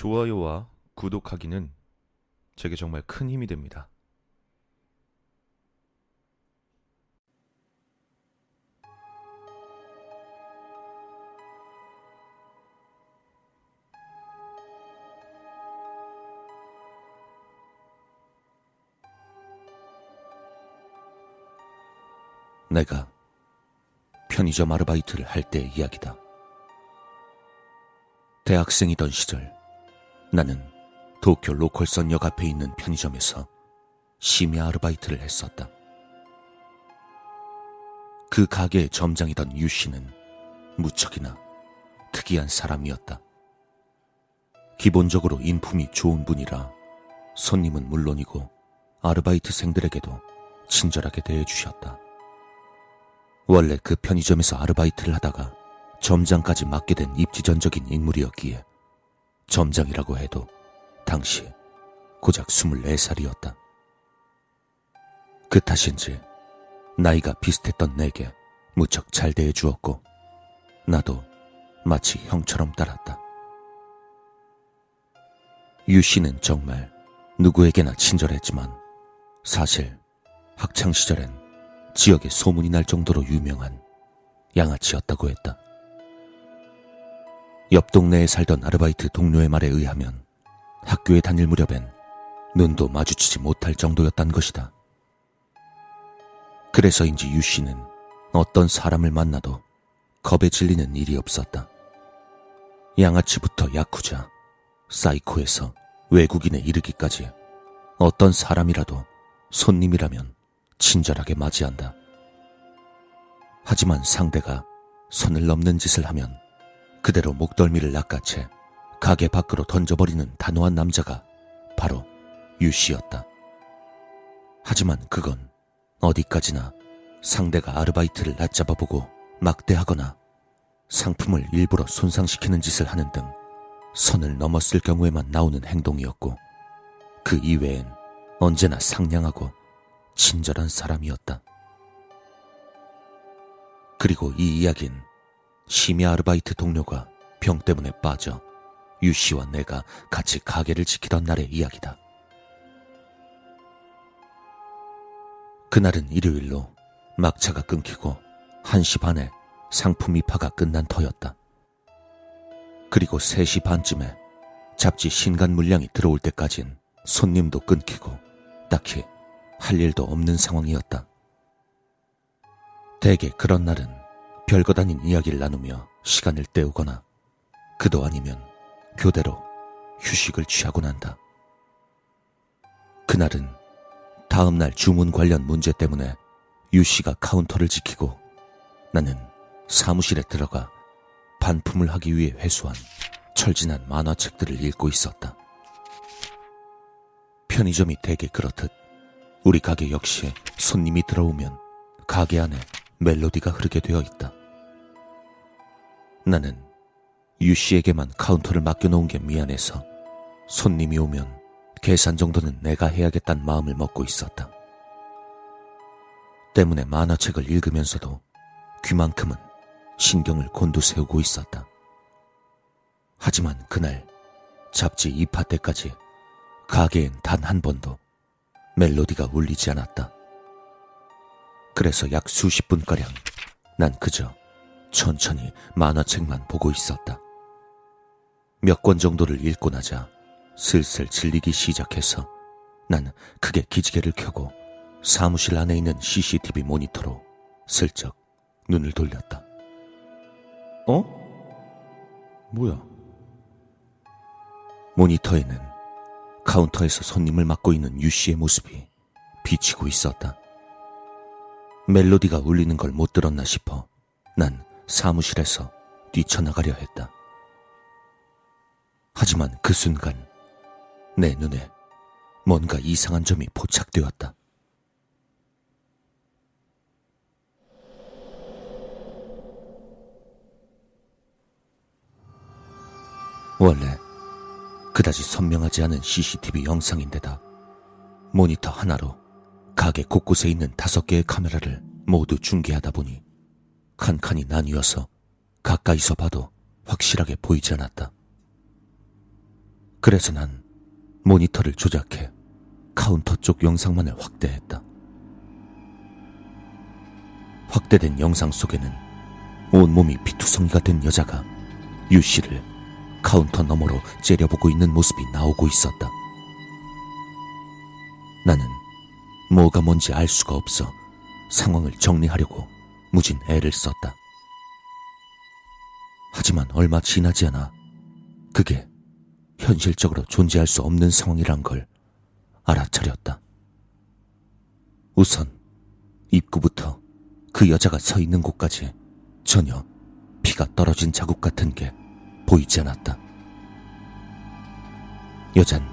좋아요와 구독하기는 제게 정말 큰 힘이 됩니다. 내가 편의점 아르바이트를 할 때의 이야기다. 대학생이던 시절 나는 도쿄 로컬선역 앞에 있는 편의점에서 심야 아르바이트를 했었다. 그 가게의 점장이던 유 씨는 무척이나 특이한 사람이었다. 기본적으로 인품이 좋은 분이라 손님은 물론이고 아르바이트생들에게도 친절하게 대해주셨다. 원래 그 편의점에서 아르바이트를 하다가 점장까지 맡게 된 입지전적인 인물이었기에 점장이라고 해도 당시 고작 24살이었다. 그 탓인지 나이가 비슷했던 내게 무척 잘 대해 주었고 나도 마치 형처럼 따랐다. 유 씨는 정말 누구에게나 친절했지만 사실 학창시절엔 지역에 소문이 날 정도로 유명한 양아치였다고 했다. 옆 동네에 살던 아르바이트 동료의 말에 의하면 학교에 다닐 무렵엔 눈도 마주치지 못할 정도였단 것이다. 그래서인지 유 씨는 어떤 사람을 만나도 겁에 질리는 일이 없었다. 양아치부터 야쿠자, 사이코에서 외국인에 이르기까지 어떤 사람이라도 손님이라면 친절하게 맞이한다. 하지만 상대가 선을 넘는 짓을 하면 그대로 목덜미를 낚아채 가게 밖으로 던져버리는 단호한 남자가 바로 유 씨였다. 하지만 그건 어디까지나 상대가 아르바이트를 낮잡아보고 막대하거나 상품을 일부러 손상시키는 짓을 하는 등 선을 넘었을 경우에만 나오는 행동이었고 그 이외엔 언제나 상냥하고 친절한 사람이었다. 그리고 이 이야기는 심야 아르바이트 동료가 병 때문에 빠져 유 씨와 내가 같이 가게를 지키던 날의 이야기다. 그날은 일요일로 막차가 끊기고 1시 반에 상품 입하가 끝난 터였다. 그리고 3시 반쯤에 잡지 신간 물량이 들어올 때까진 손님도 끊기고 딱히 할 일도 없는 상황이었다. 대개 그런 날은 별것 아닌 이야기를 나누며 시간을 때우거나 그도 아니면 교대로 휴식을 취하곤 한다. 그날은 다음날 주문 관련 문제 때문에 유 씨가 카운터를 지키고 나는 사무실에 들어가 반품을 하기 위해 회수한 철 지난 만화책들을 읽고 있었다. 편의점이 대개 그렇듯 우리 가게 역시 손님이 들어오면 가게 안에 멜로디가 흐르게 되어 있다. 나는 유 씨에게만 카운터를 맡겨놓은 게 미안해서 손님이 오면 계산 정도는 내가 해야겠다는 마음을 먹고 있었다. 때문에 만화책을 읽으면서도 귀만큼은 신경을 곤두세우고 있었다. 하지만 그날 잡지 입하 때까지 가게엔 단 한 번도 멜로디가 울리지 않았다. 그래서 약 수십 분가량 난 그저 천천히 만화책만 보고 있었다. 몇 권 정도를 읽고 나자 슬슬 질리기 시작해서 난 크게 기지개를 켜고 사무실 안에 있는 CCTV 모니터로 슬쩍 눈을 돌렸다. 어? 뭐야? 모니터에는 카운터에서 손님을 맡고 있는 유 씨의 모습이 비치고 있었다. 멜로디가 울리는 걸 못 들었나 싶어 난 사무실에서 뛰쳐나가려 했다. 하지만 그 순간 내 눈에 뭔가 이상한 점이 포착되었다. 원래 그다지 선명하지 않은 CCTV 영상인데다 모니터 하나로 가게 곳곳에 있는 다섯 개의 카메라를 모두 중계하다 보니 칸칸이 나뉘어서 가까이서 봐도 확실하게 보이지 않았다. 그래서 난 모니터를 조작해 카운터 쪽 영상만을 확대했다. 확대된 영상 속에는 온몸이 피투성이가 된 여자가 유 씨를 카운터 너머로 째려보고 있는 모습이 나오고 있었다. 나는 뭐가 뭔지 알 수가 없어 상황을 정리하려고 무진 애를 썼다. 하지만 얼마 지나지 않아 그게 현실적으로 존재할 수 없는 상황이란 걸 알아차렸다. 우선 입구부터 그 여자가 서 있는 곳까지 전혀 피가 떨어진 자국 같은 게 보이지 않았다. 여잔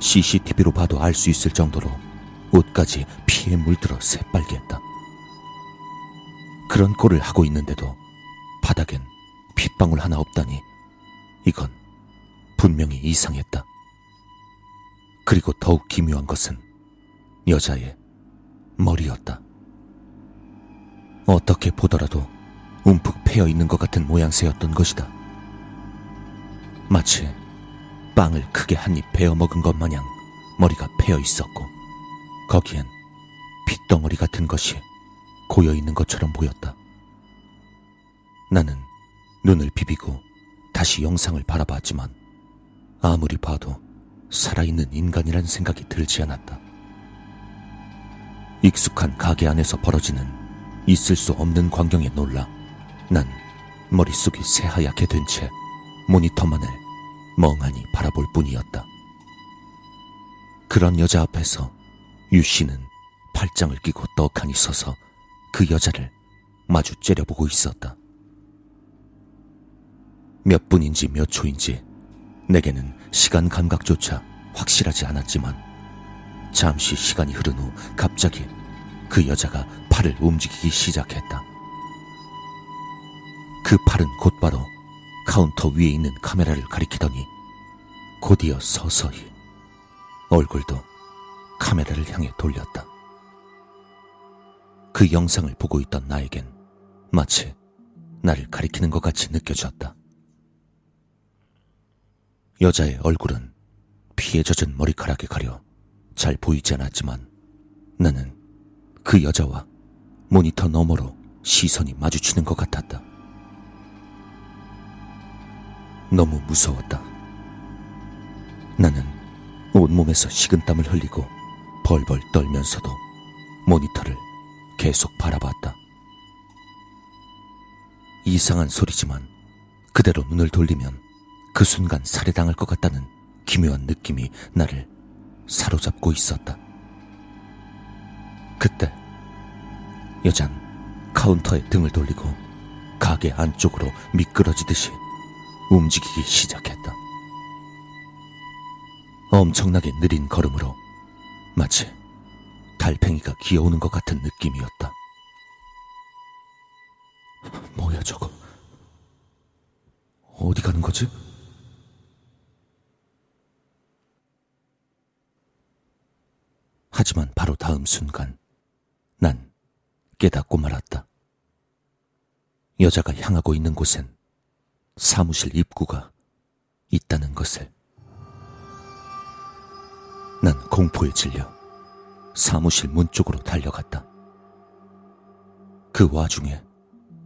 CCTV로 봐도 알 수 있을 정도로 옷까지 피에 물들어 새빨개했다. 그런 꼴을 하고 있는데도 바닥엔 핏방울 하나 없다니 이건 분명히 이상했다. 그리고 더욱 기묘한 것은 여자의 머리였다. 어떻게 보더라도 움푹 패여 있는 것 같은 모양새였던 것이다. 마치 빵을 크게 한 입 베어 먹은 것 마냥 머리가 패여 있었고, 거기엔 핏덩어리 같은 것이 고여 있는 것처럼 보였다. 나는 눈을 비비고 다시 영상을 바라봤지만 아무리 봐도 살아있는 인간이란 생각이 들지 않았다. 익숙한 가게 안에서 벌어지는 있을 수 없는 광경에 놀라 난 머릿속이 새하얗게 된 채 모니터만을 멍하니 바라볼 뿐이었다. 그런 여자 앞에서 유 씨는 팔짱을 끼고 떡하니 서서 그 여자를 마주 째려보고 있었다. 몇 분인지 몇 초인지 내게는 시간 감각조차 확실하지 않았지만 잠시 시간이 흐른 후 갑자기 그 여자가 팔을 움직이기 시작했다. 그 팔은 곧바로 카운터 위에 있는 카메라를 가리키더니 곧이어 서서히 얼굴도 카메라를 향해 돌렸다. 그 영상을 보고 있던 나에겐 마치 나를 가리키는 것 같이 느껴졌다. 여자의 얼굴은 피에 젖은 머리카락에 가려 잘 보이지 않았지만 나는 그 여자와 모니터 너머로 시선이 마주치는 것 같았다. 너무 무서웠다. 나는 온몸에서 식은땀을 흘리고 벌벌 떨면서도 모니터를 계속 바라봤다. 이상한 소리지만 그대로 눈을 돌리면 그 순간 살해당할 것 같다는 기묘한 느낌이 나를 사로잡고 있었다. 그때 여잔 카운터에 등을 돌리고 가게 안쪽으로 미끄러지듯이 움직이기 시작했다. 엄청나게 느린 걸음으로 마치 달팽이가 기어오는 것 같은 느낌이었다. 뭐야 저거? 어디 가는 거지? 하지만 바로 다음 순간 난 깨닫고 말았다. 여자가 향하고 있는 곳엔 사무실 입구가 있다는 것을. 난 공포에 질려 사무실 문 쪽으로 달려갔다. 그 와중에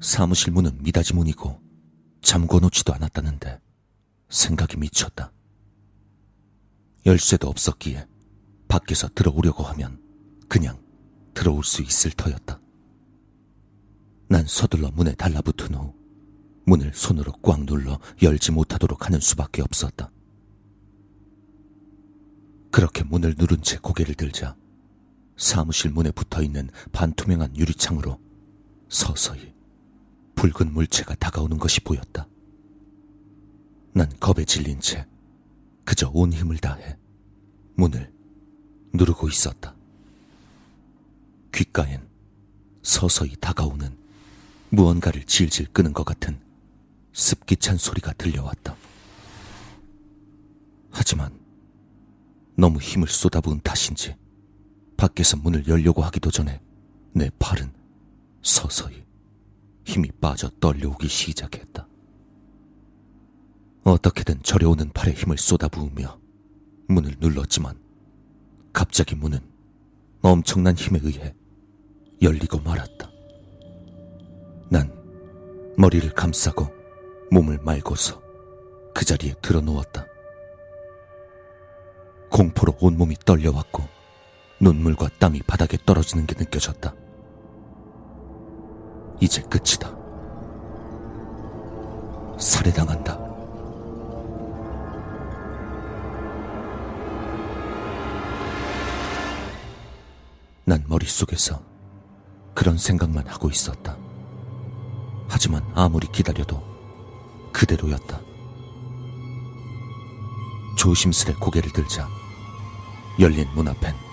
사무실 문은 미닫이 문이고 잠궈 놓지도 않았다는데 생각이 미쳤다. 열쇠도 없었기에 밖에서 들어오려고 하면 그냥 들어올 수 있을 터였다. 난 서둘러 문에 달라붙은 후 문을 손으로 꽉 눌러 열지 못하도록 하는 수밖에 없었다. 그렇게 문을 누른 채 고개를 들자 사무실 문에 붙어 있는 반투명한 유리창으로 서서히 붉은 물체가 다가오는 것이 보였다. 난 겁에 질린 채 그저 온 힘을 다해 문을 누르고 있었다. 귓가엔 서서히 다가오는 무언가를 질질 끄는 것 같은 습기 찬 소리가 들려왔다. 하지만 너무 힘을 쏟아부은 탓인지 밖에서 문을 열려고 하기도 전에 내 팔은 서서히 힘이 빠져 떨려오기 시작했다. 어떻게든 저려오는 팔에 힘을 쏟아부으며 문을 눌렀지만 갑자기 문은 엄청난 힘에 의해 열리고 말았다. 난 머리를 감싸고 몸을 말고서 그 자리에 들어 누웠다. 공포로 온몸이 떨려왔고 눈물과 땀이 바닥에 떨어지는 게 느껴졌다. 이제 끝이다. 살해당한다. 난 머릿속에서 그런 생각만 하고 있었다. 하지만 아무리 기다려도 그대로였다. 조심스레 고개를 들자 열린 문 앞엔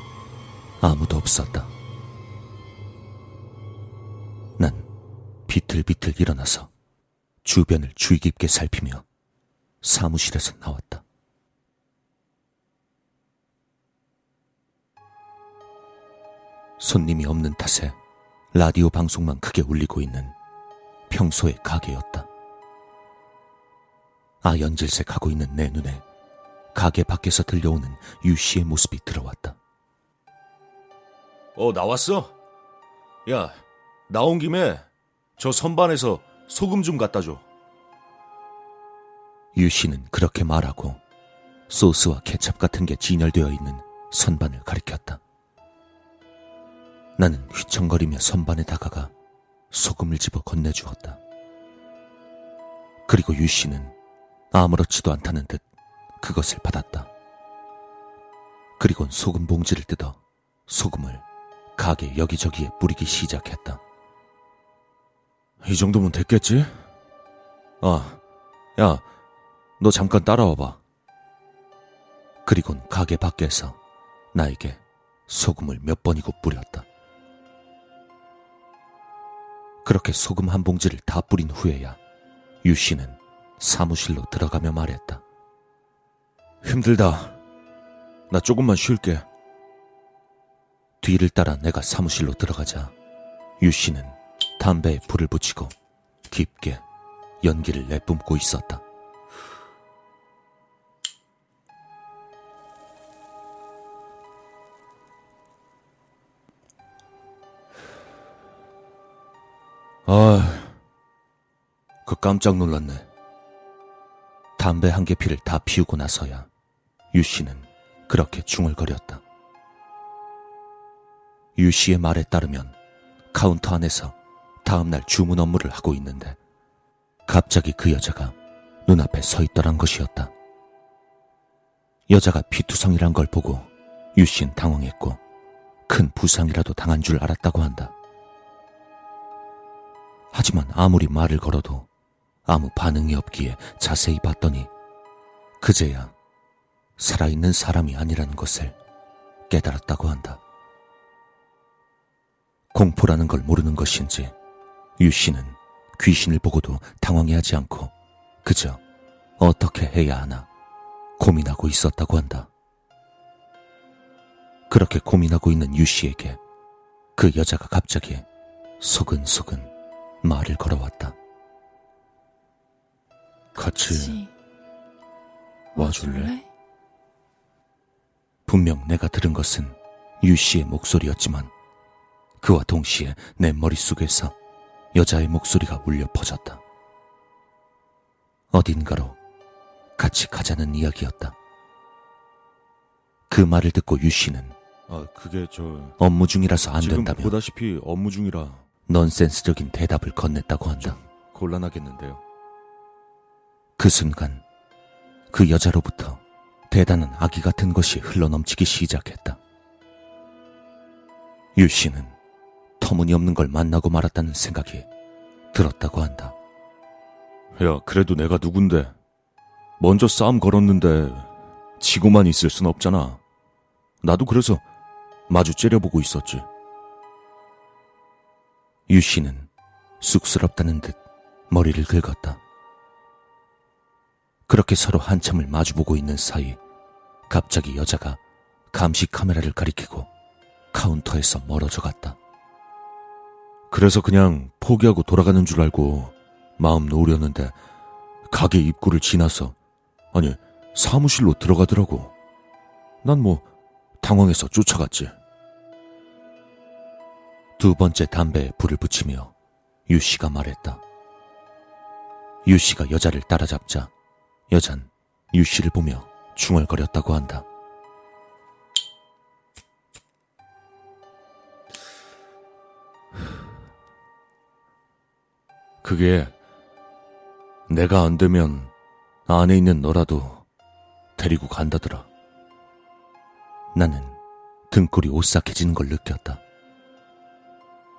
아무도 없었다. 난 비틀비틀 일어나서 주변을 주의 깊게 살피며 사무실에서 나왔다. 손님이 없는 탓에 라디오 방송만 크게 울리고 있는 평소의 가게였다. 아연질색하고 있는 내 눈에 가게 밖에서 들려오는 유 씨의 모습이 들어왔다. 어, 나왔어? 야, 나온 김에 저 선반에서 소금 좀 갖다 줘. 유 씨는 그렇게 말하고 소스와 케첩 같은 게 진열되어 있는 선반을 가리켰다. 나는 휘청거리며 선반에 다가가 소금을 집어 건네주었다. 그리고 유 씨는 아무렇지도 않다는 듯 그것을 받았다. 그리곤 소금 봉지를 뜯어 소금을 가게 여기저기에 뿌리기 시작했다. 이 정도면 됐겠지? 아, 야, 너 잠깐 따라와봐. 그리곤 가게 밖에서 나에게 소금을 몇 번이고 뿌렸다. 그렇게 소금 한 봉지를 다 뿌린 후에야 유 씨는 사무실로 들어가며 말했다. 힘들다. 나 조금만 쉴게. 뒤를 따라 내가 사무실로 들어가자 유 씨는 담배에 불을 붙이고 깊게 연기를 내뿜고 있었다. 아, 그 깜짝 놀랐네. 담배 한 개 피를 다 피우고 나서야 유 씨는 그렇게 중얼거렸다. 유 씨의 말에 따르면 카운터 안에서 다음날 주문 업무를 하고 있는데 갑자기 그 여자가 눈앞에 서 있더란 것이었다. 여자가 피투성이란 걸 보고 유 씨는 당황했고 큰 부상이라도 당한 줄 알았다고 한다. 하지만 아무리 말을 걸어도 아무 반응이 없기에 자세히 봤더니 그제야 살아있는 사람이 아니라는 것을 깨달았다고 한다. 공포라는 걸 모르는 것인지 유 씨는 귀신을 보고도 당황해하지 않고 그저 어떻게 해야 하나 고민하고 있었다고 한다. 그렇게 고민하고 있는 유 씨에게 그 여자가 갑자기 소근소근 말을 걸어왔다. 같이 와줄래? 분명 내가 들은 것은 유 씨의 목소리였지만 그와 동시에 내 머릿속에서 여자의 목소리가 울려 퍼졌다. 어딘가로 같이 가자는 이야기였다. 그 말을 듣고 유 씨는 아, 그게 저 업무 중이라서 안 지금 된다며 보다시피 업무 중이라 넌센스적인 대답을 건넸다고 한다. 곤란하겠는데요. 그 순간 그 여자로부터 대단한 아기 같은 것이 흘러넘치기 시작했다. 유 씨는 터무니없는 걸 만나고 말았다는 생각이 들었다고 한다. 야, 그래도 내가 누군데? 먼저 싸움 걸었는데 지고만 있을 순 없잖아. 나도 그래서 마주 째려보고 있었지. 유 씨는 쑥스럽다는 듯 머리를 긁었다. 그렇게 서로 한참을 마주보고 있는 사이 갑자기 여자가 감시 카메라를 가리키고 카운터에서 멀어져 갔다. 그래서 그냥 포기하고 돌아가는 줄 알고 마음 놓으려는데 가게 입구를 지나서 아니 사무실로 들어가더라고. 난 뭐 당황해서 쫓아갔지. 두 번째 담배에 불을 붙이며 유 씨가 말했다. 유 씨가 여자를 따라잡자 여잔 유 씨를 보며 중얼거렸다고 한다. 그게 내가 안 되면 안에 있는 너라도 데리고 간다더라. 나는 등골이 오싹해지는 걸 느꼈다.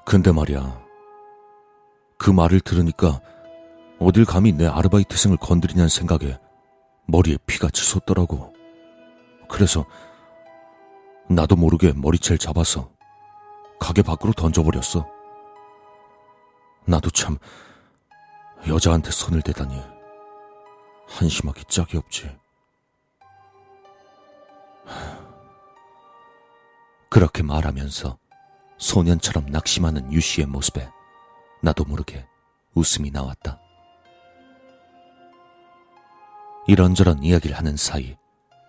근데 말이야. 그 말을 들으니까 어딜 감히 내 아르바이트생을 건드리냐는 생각에 머리에 피가 치솟더라고. 그래서 나도 모르게 머리채를 잡아서 가게 밖으로 던져버렸어. 나도 참 여자한테 손을 대다니 한심하기 짝이 없지. 그렇게 말하면서 소년처럼 낙심하는 유 씨의 모습에 나도 모르게 웃음이 나왔다. 이런저런 이야기를 하는 사이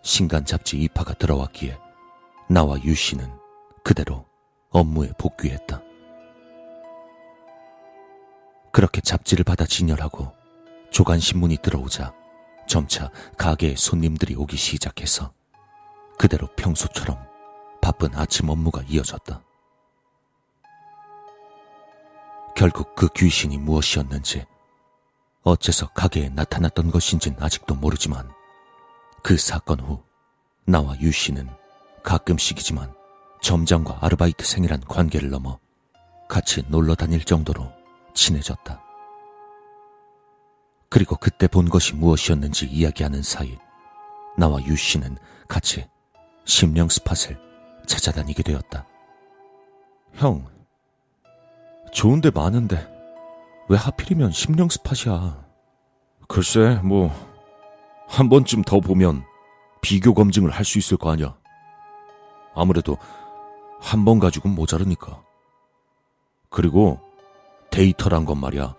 신간 잡지 이파가 들어왔기에 나와 유 씨는 그대로 업무에 복귀했다. 그렇게 잡지를 받아 진열하고 조간신문이 들어오자 점차 가게에 손님들이 오기 시작해서 그대로 평소처럼 바쁜 아침 업무가 이어졌다. 결국 그 귀신이 무엇이었는지 어째서 가게에 나타났던 것인진 아직도 모르지만 그 사건 후 나와 유 씨는 가끔씩이지만 점장과 아르바이트생이란 관계를 넘어 같이 놀러 다닐 정도로 친해졌다. 그리고 그때 본 것이 무엇이었는지 이야기하는 사이 나와 유 씨는 같이 심령 스팟을 찾아다니게 되었다. 형, 좋은 데 많은데 왜 하필이면 심령 스팟이야? 글쎄, 뭐, 한 번쯤 더 보면 비교 검증을 할 수 있을 거 아니야. 아무래도 한 번 가지고는 모자르니까. 그리고 데이터란 건 말이야.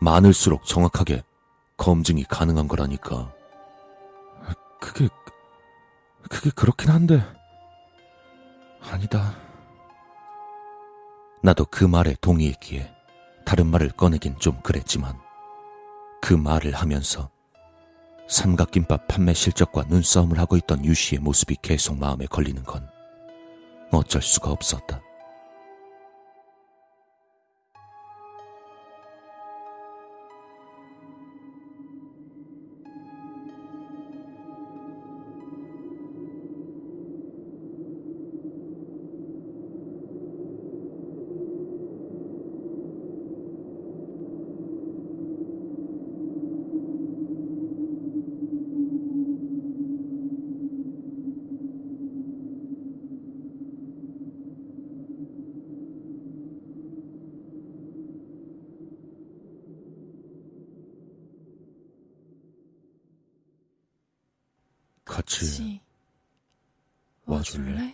많을수록 정확하게 검증이 가능한 거라니까. 그게, 그게 그렇긴 한데. 아니다. 나도 그 말에 동의했기에 다른 말을 꺼내긴 좀 그랬지만 그 말을 하면서 삼각김밥 판매 실적과 눈싸움을 하고 있던 유 씨의 모습이 계속 마음에 걸리는 건 어쩔 수가 없었다. 같이 와줄래?